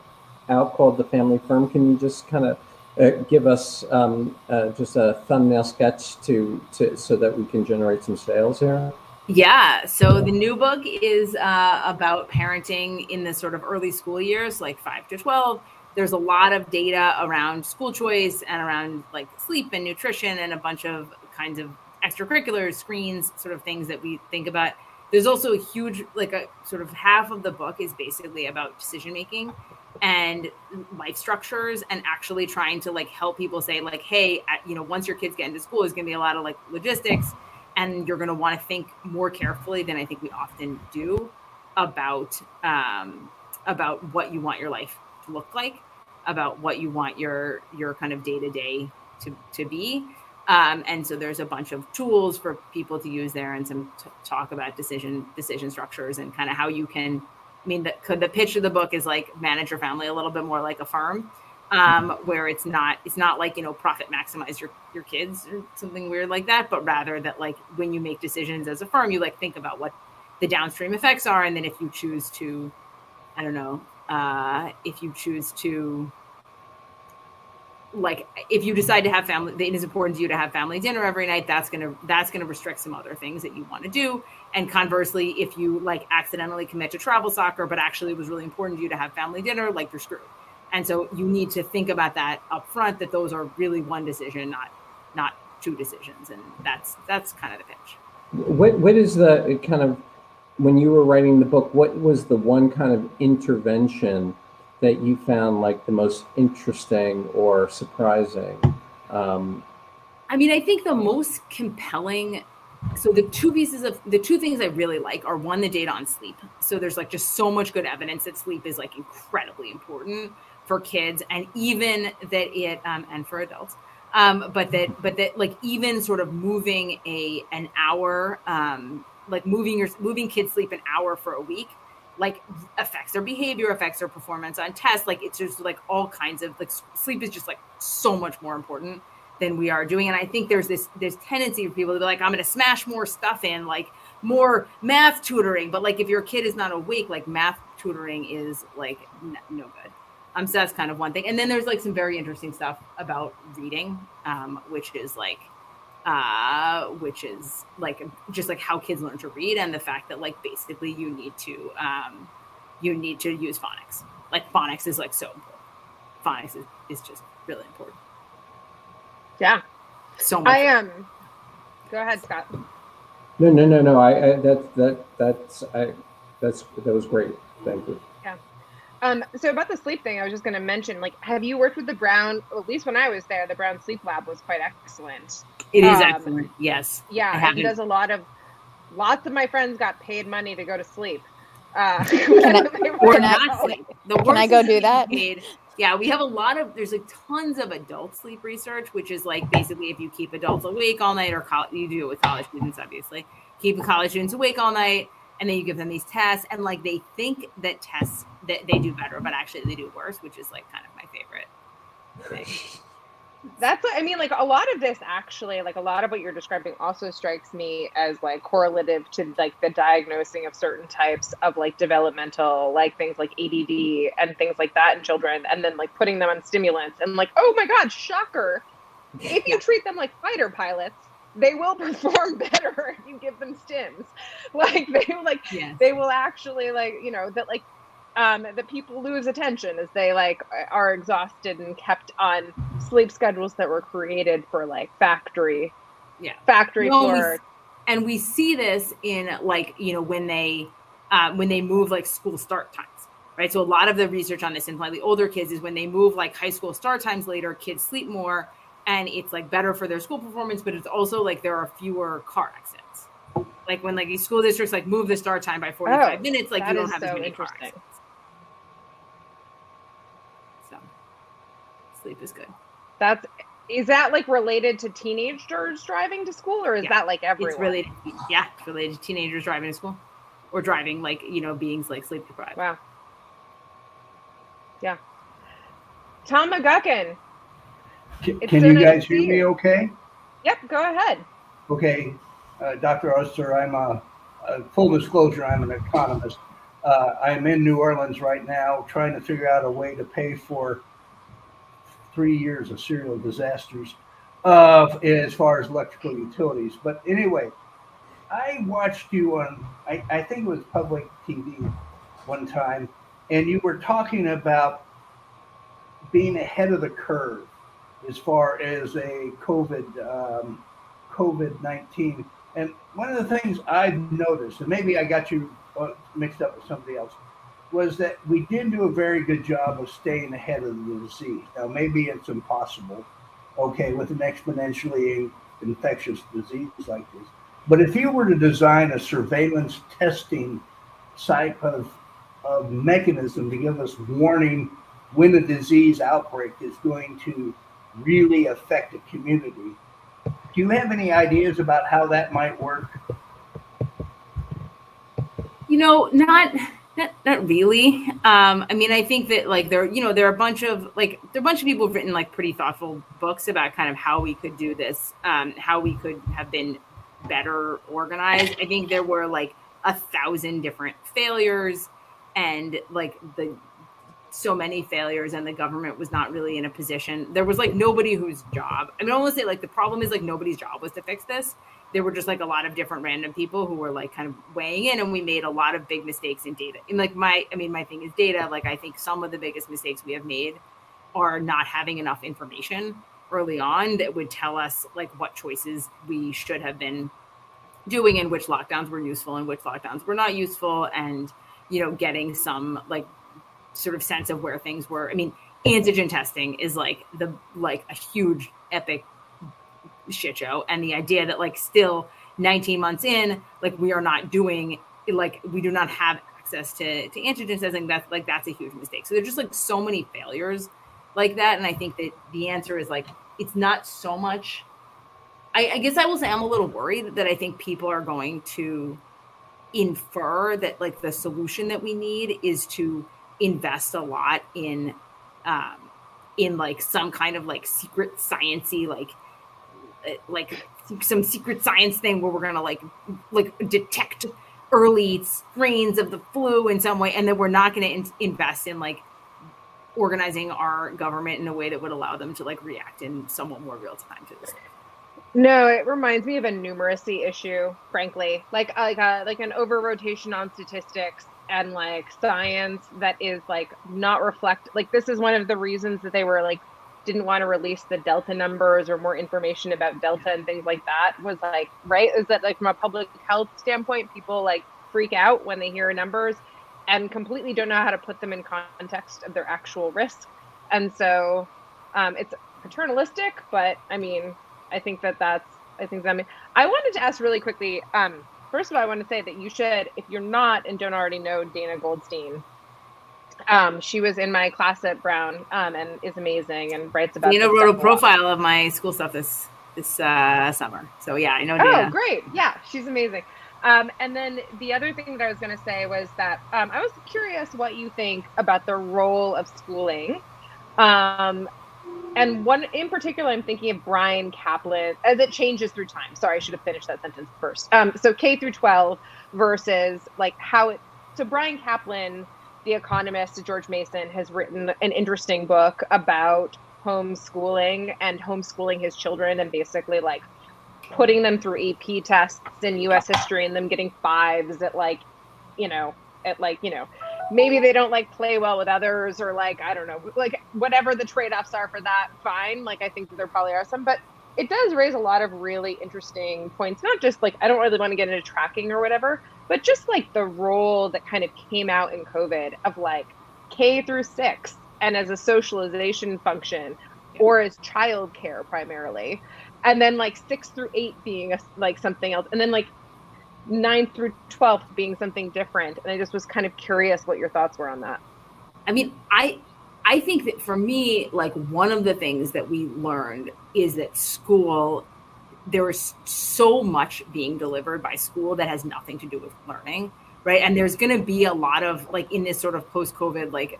out called The Family Firm. Can you just kind of uh, give us um, uh, just a thumbnail sketch to to so that we can generate some sales here? Yeah. So the new book is uh, about parenting in the sort of early school years, like five to 12. There's a lot of data around school choice and around like sleep and nutrition and a bunch of kinds of extracurriculars, screens, sort of things that we think about. There's also a huge, like a sort of half of the book is basically about decision making and life structures and actually trying to like help people say like hey you know once your kids get into school there's going to be a lot of like logistics and you're going to want to think more carefully than I think we often do about um, about what you want your life to look like, about what you want your your kind of day to day to be. Um, and so there's a bunch of tools for people to use there, and some t- talk about decision decision structures and kind of how you can. I mean, the the pitch of the book is like manage your family a little bit more like a firm, um, where it's not it's not like you know profit maximize your your kids or something weird like that, but rather that like when you make decisions as a firm, you like think about what the downstream effects are, and then if you choose to, I don't know, uh, if you choose to like if you decide to have family it is important to you to have family dinner every night that's going to that's going to restrict some other things that you want to do. And conversely if you like accidentally commit to travel soccer but actually it was really important to you to have family dinner like you're screwed and so you need to think about that up front that those are really one decision not not two decisions and that's that's kind of the pitch What what is the kind of when you were writing the book? What was the one kind of intervention that you found like the most interesting or surprising? Um, I mean, I think the most compelling. So the two pieces of the two things I really like are one, the data on sleep. So there's like just so much good evidence that sleep is like incredibly important for kids, and even that it um, and for adults. Um, but that but that like even sort of moving a an hour, um, like moving your moving kids sleep an hour for a week, like affects their behavior, affects their performance on tests. Like it's just like all kinds of like sleep is just like so much more important than we are doing. And I think there's this this tendency for people to be like, I'm going to smash more stuff in, like more math tutoring. But like if your kid is not awake, like math tutoring is like n- no good. Um, so that's kind of one thing. And then there's like some very interesting stuff about reading, um, which is like uh, which is like just like how kids learn to read and the fact that like basically you need to um, you need to use phonics. Like phonics is like so important. Phonics is, is just really important. Yeah. So much. I am. Um, go ahead, Scott. No, no, no, no. I, I that that that's I that's that was great. Thank you. Yeah. Um, so about the sleep thing, I was just going to mention, like, have you worked with the Brown? At least when I was there, the Brown Sleep Lab was quite excellent. It is um, excellent. Yes. Yeah, he does a lot of. Lots of my friends got paid money to go to sleep. Uh, Can I- Or Can I- not sleep. The Can I go do that? paid- Yeah, we have a lot of. There's like tons of adult sleep research, which is like basically if you keep adults awake all night, or col- you do it with college students, obviously, keep the college students awake all night, and then you give them these tests, and like they think that tests that they do better, but actually they do worse, which is like kind of my favorite. Thing. That's what I mean. Like a lot of this, actually, like a lot of what you're describing, also strikes me as like correlative to like the diagnosing of certain types of like developmental, like things like ADD and things like that in children, and then like putting them on stimulants and like, oh my god, shocker! If you treat them like fighter pilots, they will perform better if you give them stims. Like they like Yes. they will actually like you know that like um that people lose attention as they like are exhausted and kept on sleep schedules that were created for like factory Yeah. factory No, floor s- and we see this in like you know when they uh, when they move like school start times right so a lot of the research on this in slightly older kids is when they move like high school start times later kids sleep more and it's like better for their school performance but it's also like there are fewer car accidents like when like these school districts like move the start time by 45 Oh, minutes like you don't have as many interesting. accidents so sleep is good. That's is that like related to teenagers driving to school or is Yeah, that like everyone? it's related yeah it's related to teenagers driving to school or driving like you know beings like sleep deprived. Wow. Yeah. Tom mcguckin. Can, can so you nice guys hear see me okay? yep go ahead. Okay, uh, Dr. Oster, I'm a, a full disclosure, I'm an economist. Uh, I'm in New Orleans right now trying to figure out a way to pay for three years of serial disasters uh, as far as electrical utilities. But anyway, I watched you on, I, I think it was public TV one time, and you were talking about being ahead of the curve as far as a COVID um, COVID 19. And one of the things I've noticed, and maybe I got you uh, mixed up with somebody else, was that we didn't do a very good job of staying ahead of the disease. Now, maybe it's impossible, okay, with an exponentially infectious disease like this. But if you were to design a surveillance testing type of, of mechanism to give us warning when a disease outbreak is going to really affect a community, do you have any ideas about how that might work? you know not not, not really. Um i mean i think that like there you know there are a bunch of like there are a bunch of people who've written like pretty thoughtful books about kind of how we could do this um how we could have been better organized. I think there were like a thousand different failures and like the so many failures and the government was not really in a position. There was like nobody whose job i mean i want to say like the problem is like nobody's job was to fix this there were just like a lot of different random people who were like kind of weighing in and we made a lot of big mistakes in data. And like my i mean my thing is data. Like i think some of the biggest mistakes we have made are not having enough information early on that would tell us like what choices we should have been doing and which lockdowns were useful and which lockdowns were not useful and you know getting some like sort of sense of where things were. I mean antigen testing is like the like a huge epic shit show. And the idea that like still 19 months in like we are not doing like we do not have access to to antigen testing that's like that's a huge mistake. So there's just like so many failures like that. And i think that the answer is like it's not so much I, I guess i will say i'm a little worried that i think people are going to infer that like the solution that we need is to invest a lot in um in like some kind of like secret sciency like Uh, like some secret science thing where we're gonna like like detect early strains of the flu in some way and then we're not gonna in- invest in like organizing our government in a way that would allow them to like react in somewhat more real time to this No, it reminds me of a numeracy issue, frankly. Like uh, like a, like an over rotation on statistics and like science that is like not reflect like this is one of the reasons that they were like didn't want to release the delta numbers or more information about delta and things like that was like right is that like from a public health standpoint people like freak out when they hear numbers and completely don't know how to put them in context of their actual risk and so um, it's paternalistic but i mean I think that that's I think that I mean I wanted to ask really quickly. Um, first of all, I want to say that you should, if you're not and don't already know Dana Goldstein, um, she was in my class at Brown um, and is amazing and writes about. Dana wrote a profile of my school stuff this this uh, summer, so yeah, I know. Dana. Oh, great! Yeah, she's amazing. Um, and then the other thing that I was going to say was that um, I was curious what you think about the role of schooling um, and one in particular, I'm thinking of Bryan Caplan as it changes through time. Sorry, I should have finished that sentence first. Um, so K through 12 versus like how it. So Bryan Caplan, the economist George Mason, has written an interesting book about homeschooling and homeschooling his children and basically like putting them through AP tests in U.S. history and them getting fives at like, you know, at like you know maybe they don't like play well with others or like i don't know like whatever the trade-offs are for that fine like i think there probably are some but it does raise a lot of really interesting points not just like i don't really want to get into tracking or whatever but just like the role that kind of came out in covid of like k through six and as a socialization function or as childcare primarily and then like six through eight being a, like something else and then like nine through 12th being something different and i just was kind of curious what your thoughts were on that. I mean i i think that for me like one of the things that we learned is that school there was so much being delivered by school that has nothing to do with learning right? And there's going to be a lot of like in this sort of post covid like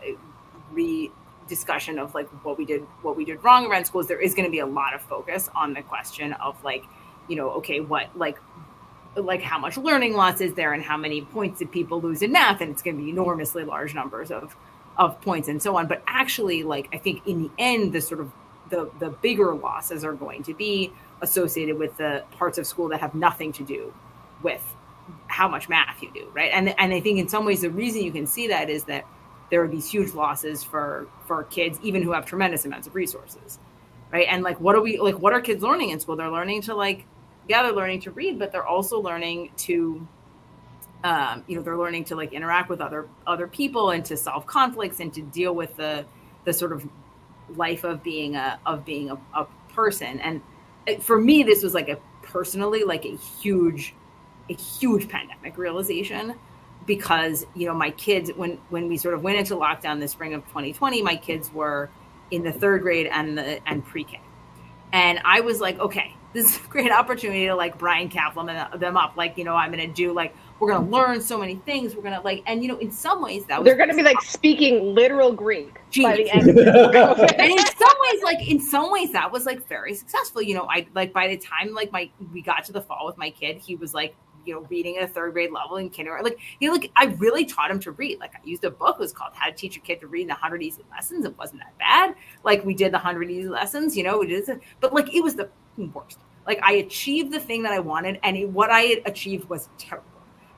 re discussion of like what we did what we did wrong around schools there is going to be a lot of focus on the question of like you know okay what like like how much learning loss is there and how many points did people lose in math? And it's going to be enormously large numbers of of points and so on. But actually like i think in the end the sort of the the bigger losses are going to be associated with the parts of school that have nothing to do with how much math you do right? And and i think in some ways the reason you can see that is that there are these huge losses for for kids even who have tremendous amounts of resources right? And like what are we like what are kids learning in school? They're learning to like yeah, they're learning to read, but they're also learning to, um, you know, they're learning to like interact with other other people and to solve conflicts and to deal with the the sort of life of being a of being a, a person. And for me, this was like a personally like a huge, a huge pandemic realization because you know my kids when when we sort of went into lockdown the spring of 2020 my kids were in the third grade and the and pre-k and i was like okay this is a great opportunity to like Bryan Caplan them up. Like, you know, I'm to do like, we're going to learn so many things. We're going to like, and you know, in some ways that was, they're going to be like speaking literal Greek Genius. by the end. and in some ways, like in some ways that was like very successful. You know, I like by the time like my, we got to the fall with my kid, he was like you know, reading at a third grade level in kindergarten. Like, you know, like I really taught him to read. Like I used a book, it was called How to Teach a Kid to Read in 100 Easy Lessons. It wasn't that bad. Like we did the 100 Easy Lessons, you know, it is, but like it was the worst. Like I achieved the thing that I wanted, and it, what I had achieved was terrible.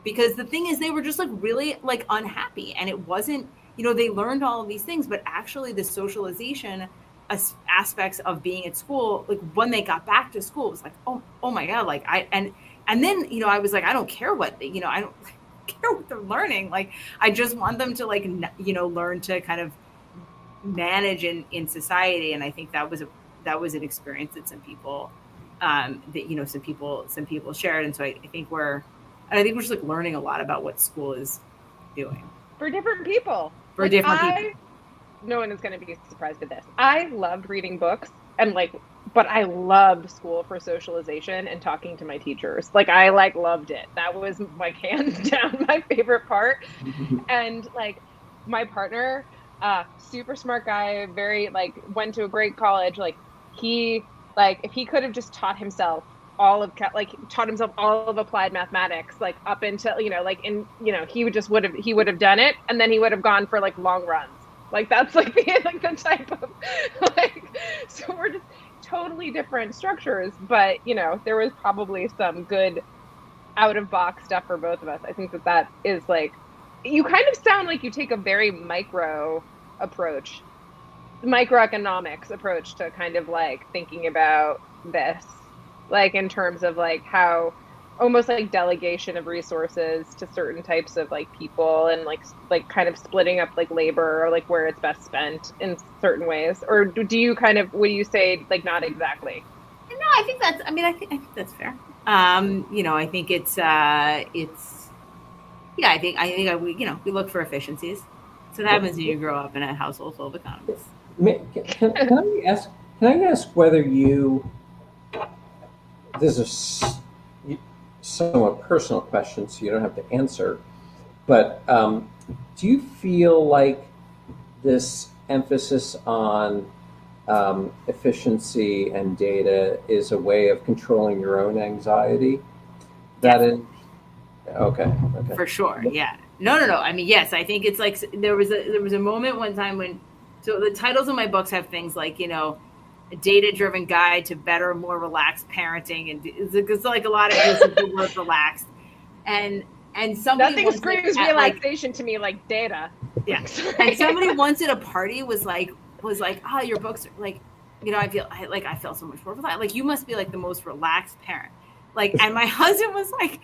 Because the thing is, they were just like really like unhappy, and it wasn't. You know, they learned all of these things, but actually, the socialization as- aspects of being at school, like when they got back to school, was like, oh, oh my god, like I and and then you know, I was like, I don't care what you know, I don't care what they're learning. Like I just want them to like you know learn to kind of manage in in society, and I think that was a that was an experience that some people um, that you know some people some people shared, and so I, I think we're and I think we're just like learning a lot about what school is doing for different people. For like different I, people. No one is going to be surprised at this. I loved reading books and like but I loved school for socialization and talking to my teachers. Like I like loved it. That was like hands down my favorite part. and like my partner, uh, super smart guy, very like went to a great college. Like he like if he could have just taught himself all of like taught himself all of applied mathematics like up until you know like in you know he would just would have he would have done it and then he would have gone for like long runs like that's like the like the type of like so we're just totally different structures, but you know, there was probably some good out of box stuff for both of us. I think that that is like, you kind of sound like you take a very micro approach, microeconomics approach to kind of like thinking about this, like in terms of like how almost like delegation of resources to certain types of like people and like like kind of splitting up like labor or like where it's best spent in certain ways. Or do you kind of would you say like not exactly? No i think that's i mean i think, I think that's fair. Um you know i think it's uh it's yeah i think i think I, we you know we look for efficiencies. So that happens when you grow up in a household full of economists? Can, can i ask can i ask whether you this is somewhat personal question, so you don't have to answer. But um, do you feel like this emphasis on um, efficiency and data is a way of controlling your own anxiety? That is okay. Okay. For sure. Yeah. No, no, no. I mean, yes. I think it's like there was a there was a moment one time when so the titles of my books have things like you know a data-driven guide to better, more relaxed parenting, and it's, like a lot of this word relaxed, and and somebody nothing screams relaxation like, to me like data. Yeah, and somebody once at a party was like was like, oh, your books are like, you know, I feel I, like I feel so much more relaxed. Like you must be like the most relaxed parent. Like, and my husband was like,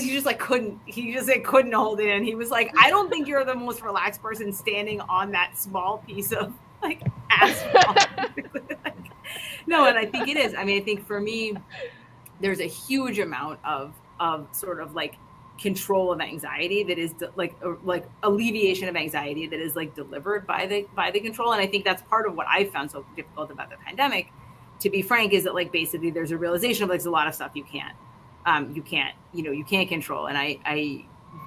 he just like couldn't, he just like couldn't hold it in. He was like, I don't think you're the most relaxed person standing on that small piece of like asphalt. No, and I think it is. I mean, I think for me, there's a huge amount of of sort of like control of anxiety that is de- like uh, like alleviation of anxiety that is like delivered by the by the control and i think that's part of what i found so difficult about the pandemic to be frank is that like basically there's a realization of like there's a lot of stuff you can't um you can't you know you can't control and i i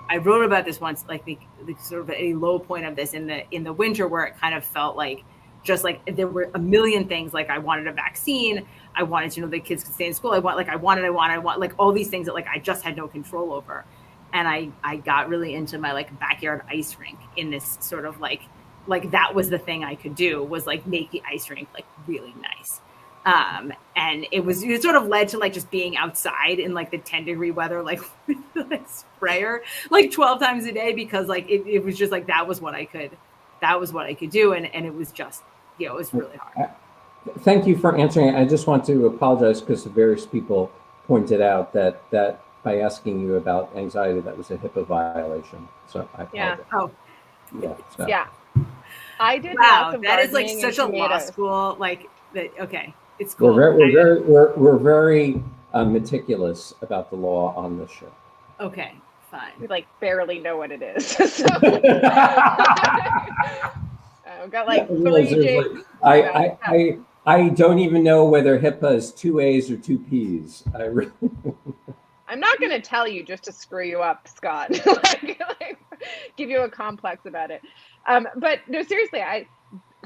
i wrote about this once like the, the sort of a low point of this in the in the winter where it kind of felt like just like there were a million things like I wanted a vaccine, I wanted to know the kids could stay in school, I want like I wanted, I wanted, I want like all these things that like I just had no control over. And I I got really into my like backyard ice rink in this sort of like like that was the thing I could do was like make the ice rink like really nice. Um, and it was it sort of led to like just being outside in like the 10 degree weather, like with the sprayer like 12 times a day because like it, it was just like that was what I could that was what I could do. And and it was just yeah, it was really hard. Thank you for answering. I just want to apologize because various people pointed out that that by asking you about anxiety, that was a HIPAA violation. So I yeah. Oh, yeah. So. Yeah. I did. Wow, that is like such a law school. Like that. Okay, it's cool. We're very, we're very, we're, we're very uh, meticulous about the law on this show. Okay, fine. We like barely know what it is. so. Got like three like, I, I, I, I don't even know whether HIPAA is two A's or two P's. I really... I'm not going to tell you just to screw you up, Scott. like, like, give you a complex about it. Um, but no, seriously, I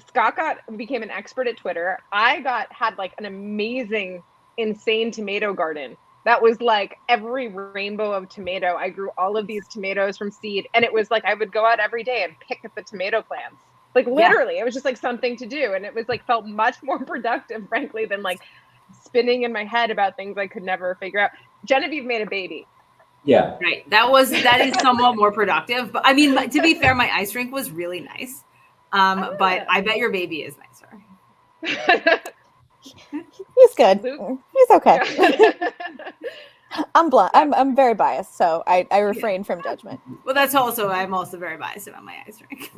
Scott got became an expert at Twitter. I got had like an amazing, insane tomato garden. That was like every rainbow of tomato. I grew all of these tomatoes from seed, and it was like I would go out every day and pick at the tomato plants like literally, yeah. it was just like something to do. And it was like felt much more productive, frankly, than like spinning in my head about things I could never figure out. Genevieve made a baby. Yeah. Right. That was that is somewhat more productive. But I mean, to be fair, my ice rink was really nice. Um, oh, but I bet your baby is nicer. He's good. Luke? He's okay. I'm blunt. I'm I'm very biased, so I, I refrain from judgment. Well, that's also I'm also very biased about my ice rink.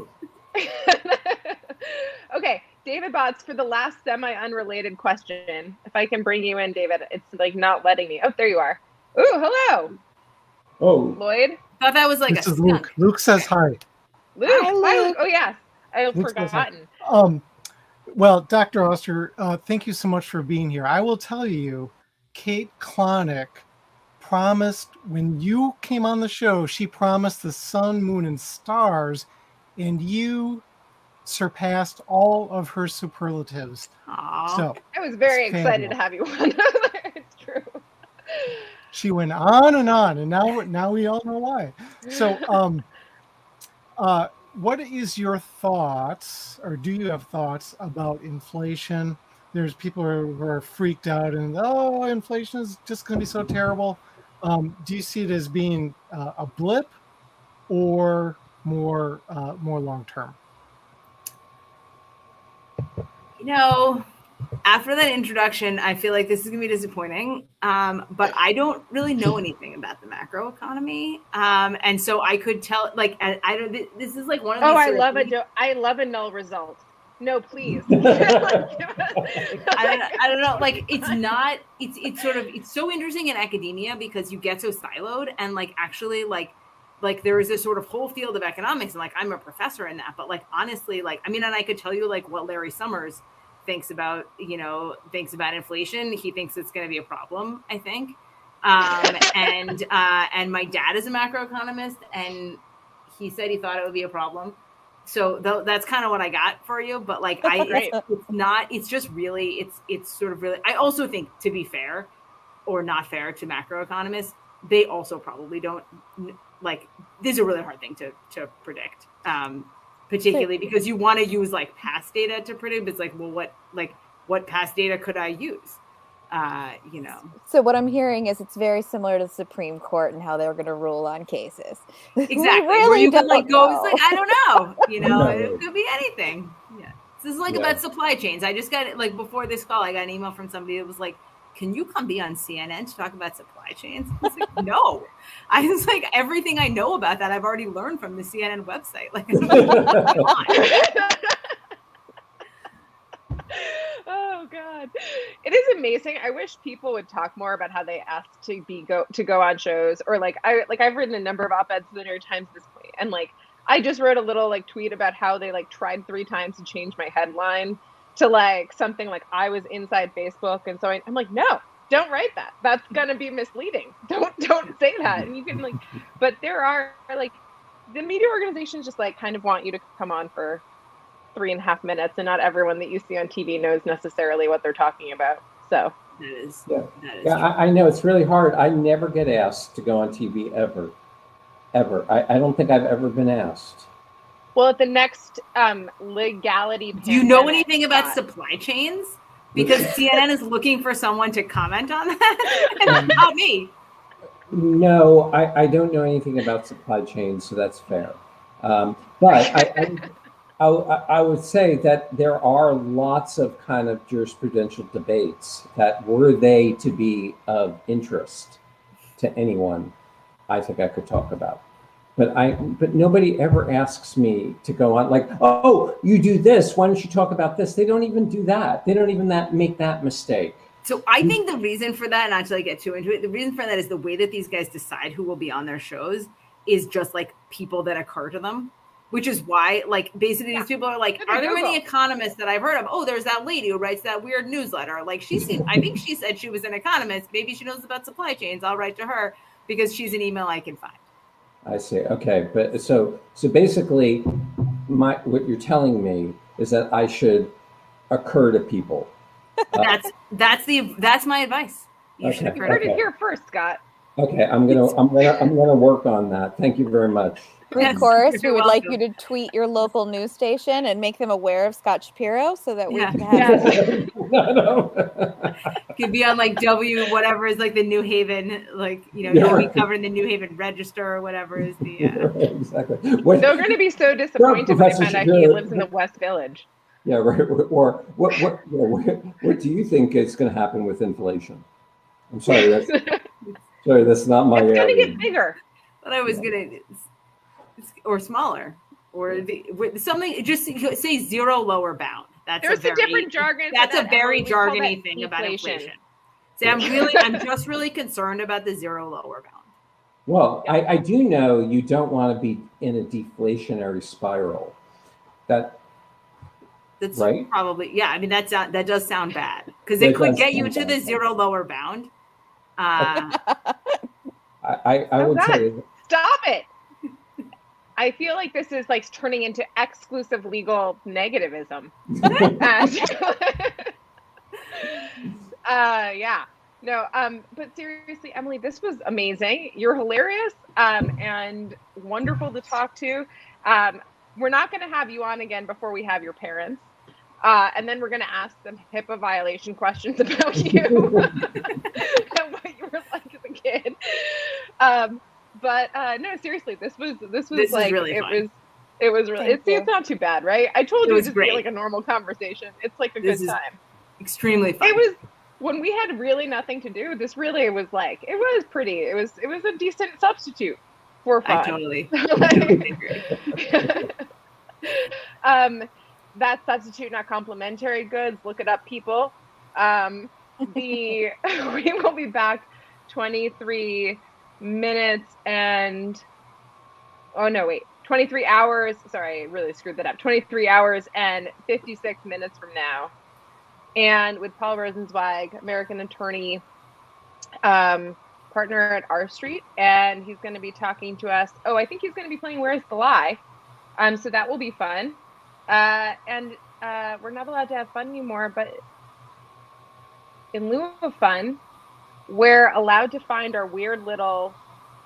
okay, David Bots, for the last semi unrelated question, if I can bring you in, David, it's like not letting me. Oh, there you are. Ooh, hello. Oh, Lloyd. Thought that was like this a is Luke. Luke says hi. Luke. Hi, Luke. Hi, Luke. Oh yeah, I've Luke forgotten. Um, well, Dr. Oster, uh, thank you so much for being here. I will tell you, Kate Klonick promised when you came on the show, she promised the sun, moon, and stars and you surpassed all of her superlatives. Aww. So I was very excited to have you on. it's true. She went on and on, and now now we all know why. So, um, uh, what is your thoughts, or do you have thoughts about inflation? there's people who are, who are freaked out and oh, inflation is just going to be so terrible. Um, do you see it as being uh, a blip or more uh, more long term? You know, after that introduction, I feel like this is going to be disappointing. Um, but I don't really know anything about the macro economy, um, and so I could tell. Like, I, I don't. This is like one of. Oh, these I sort of love a things- do- I love a null result. No, please. I don't, I don't know. Like it's not. It's it's sort of it's so interesting in academia because you get so siloed and like actually like like there is this sort of whole field of economics and like I'm a professor in that. But like honestly, like I mean, and I could tell you like what Larry Summers thinks about you know thinks about inflation. He thinks it's going to be a problem. I think. Um, and uh, and my dad is a macroeconomist, and he said he thought it would be a problem so th- that's kind of what I got for you. But like, I it's, it's not. It's just really. It's it's sort of really. I also think to be fair, or not fair to macroeconomists, they also probably don't like. This is a really hard thing to to predict, um, particularly because you want to use like past data to predict. But it's like, well, what like what past data could I use? Uh, you know. So what I'm hearing is it's very similar to the Supreme Court and how they're going to rule on cases. We Exactly. Where really you can don't like go, know. it's like, I don't know. You know, No. it could be anything. Yeah. This is like Yeah. about supply chains. I just got it like before this call, I got an email from somebody that was like, Can you come be on CNN to talk about supply chains? Like, No. I was like, everything I know about that I've already learned from the CNN website. Like oh god it is amazing i wish people would talk more about how they ask to be go to go on shows or like i like i've written a number of op-eds in the new york times this point and like i just wrote a little like tweet about how they like tried three times to change my headline to like something like i was inside facebook and so I, i'm like no don't write that that's gonna be misleading don't don't say that and you can like but there are like the media organizations just like kind of want you to come on for three and a half minutes, and not everyone that you see on TV knows necessarily what they're talking about. So That is Yeah. that is Yeah. I, I know it's really hard. I never get asked to go on TV ever, ever. I, I don't think I've ever been asked. Well, at the next um, legality, Do you know anything about uh, supply chains? Because CNN is looking for someone to comment on that. and not me. No, I, I don't know anything about supply chains, so that's fair. Um, but I, I, I, I would say that there are lots of kind of jurisprudential debates that were they to be of interest to anyone, I think I could talk about. But I, but nobody ever asks me to go on like, oh, you do this. Why don't you talk about this? They don't even do that. They don't even that make that mistake. So I think the reason for that, not to like get too into it, the reason for that is the way that these guys decide who will be on their shows is just like people that occur to them. Which is why, like, basically, Yeah. these people are like, Look are there many Google. economists that I've heard of? Oh, there's that lady who writes that weird newsletter. Like, she seemed, I think she said she was an economist. Maybe she knows about supply chains. I'll write to her because she's an email I can find. I see. Okay, but so so basically, my what you're telling me is that I should occur to people. Uh, That's that's the that's my advice. You should Okay. You occur heard to it here first, Scott. okay, I'm gonna I'm gonna I'm gonna work on that. Thank you very much. Yes, Of course, we you're would like you to tweet your local news station and make them aware of Scott Shapiro so that we Yeah. can have Yeah. no, no. could be on like W whatever is like the New Haven like you know Yeah, you'll be right. covered in the New Haven Register or whatever is the uh, exactly. What, They're going to be so disappointed when they find out he lives in the West Village. yeah, right. Or what what yeah, what, what do you think is going to happen with inflation? I'm sorry, that's sorry, that's not my it's going to get bigger. But I was gonna or smaller or the, something just say zero lower bound. That's There's a, very, a different jargon. for That's a very Emily. We call that jargony thing about inflation. See, I'm really I'm just really concerned about the zero lower bound. Well, I, I do know you don't want to be in a deflationary spiral. That That's Right. probably yeah. I mean that's that does sound bad because it could get you to the bad. zero lower bound. Uh, I, I, I would God. say Stop it. I feel like this is like turning into exclusive legal negativism. Uh, yeah. No, um, but seriously, Emily, this was amazing. You're hilarious um, and wonderful to talk to. Um, we're not going to have you on again before we have your parents. Uh, and then we're going to ask some HIPAA violation questions about you and what you were like as a kid. Um, but uh, no, seriously, this was this was This like really it fun. was it was really Thank it's, it's not too bad, right? I told It you was it's great. like a normal conversation. It's like a This good time. Extremely fun. It was when we had really nothing to do. This really was like it was pretty. It was it was a decent substitute for I fun. totally. Like- um, that's substitute, not complementary goods. Look it up, people. Um, the we will be back 23 minutes and oh no, wait, 23 hours. Sorry, I really screwed that up. 23 hours and 56 minutes from now, and with Paul Rosenzweig, American attorney, um, partner at R Street, and he's going to be talking to us. Oh, I think he's going to be playing Where's the Lie. Um, so that will be fun. Uh, and uh, we're not allowed to have fun anymore, but in lieu of fun, we're allowed to find our weird little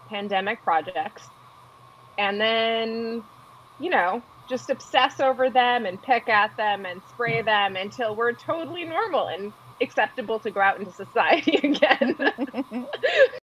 pandemic projects and then, you know, just obsess over them and pick at them and spray them until we're totally normal and acceptable to go out into society again.